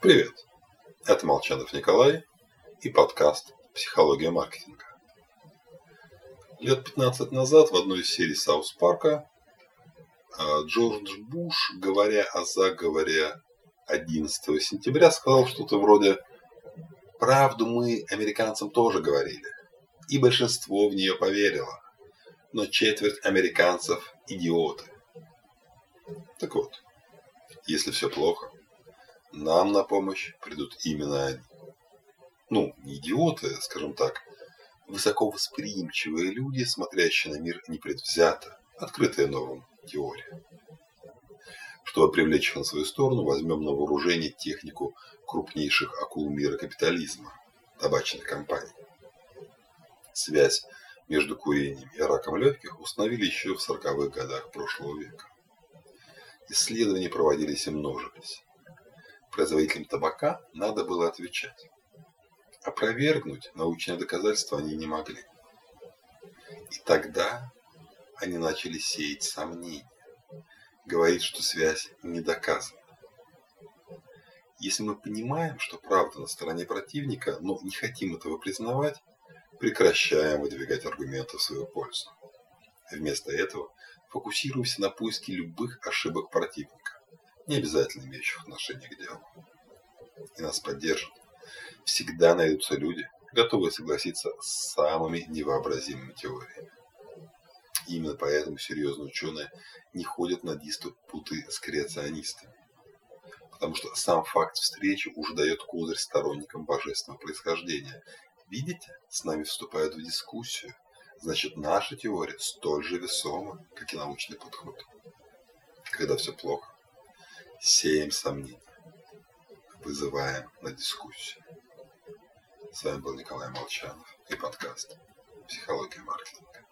Привет! Это Молчанов Николай и подкаст «Психология маркетинга». Лет 15 назад в одной из серий Саус Парка а, Джордж Буш, говоря о заговоре 11 сентября, сказал что-то вроде «Правду мы американцам тоже говорили, и большинство в нее поверило, но четверть американцев – идиоты». Так вот, если все плохо, нам на помощь придут именно они. Ну, не идиоты, скажем так, высоко восприимчивые люди, смотрящие на мир непредвзято, открытые новым теориям. Чтобы привлечь их на свою сторону, возьмем на вооружение технику крупнейших акул мира капитализма – табачных компаний. Связь между курением и раком легких установили еще в 40-х годах прошлого века. Исследования проводились и множились. Производителям табака надо было отвечать. Опровергнуть научные доказательства они не могли. И тогда они начали сеять сомнения, говорить, что связь не доказана. Если мы понимаем, что правда на стороне противника, но не хотим этого признавать, прекращаем выдвигать аргументы в свою пользу. Вместо этого фокусируемся на поиске любых ошибок противника, не обязательно имеющих отношение к делу. И нас поддержат. Всегда найдутся люди, готовые согласиться с самыми невообразимыми теориями. Именно поэтому серьезные ученые не ходят на диспуты с креационистами. Потому что сам факт встречи уже дает козырь сторонникам божественного происхождения. Видите, с нами вступают в дискуссию – значит наша теория столь же весома, как и научный подход. Когда все плохо, сеем сомнения, вызываем на дискуссию. С вами был Николай Молчанов и подкаст «Психология маркетинга».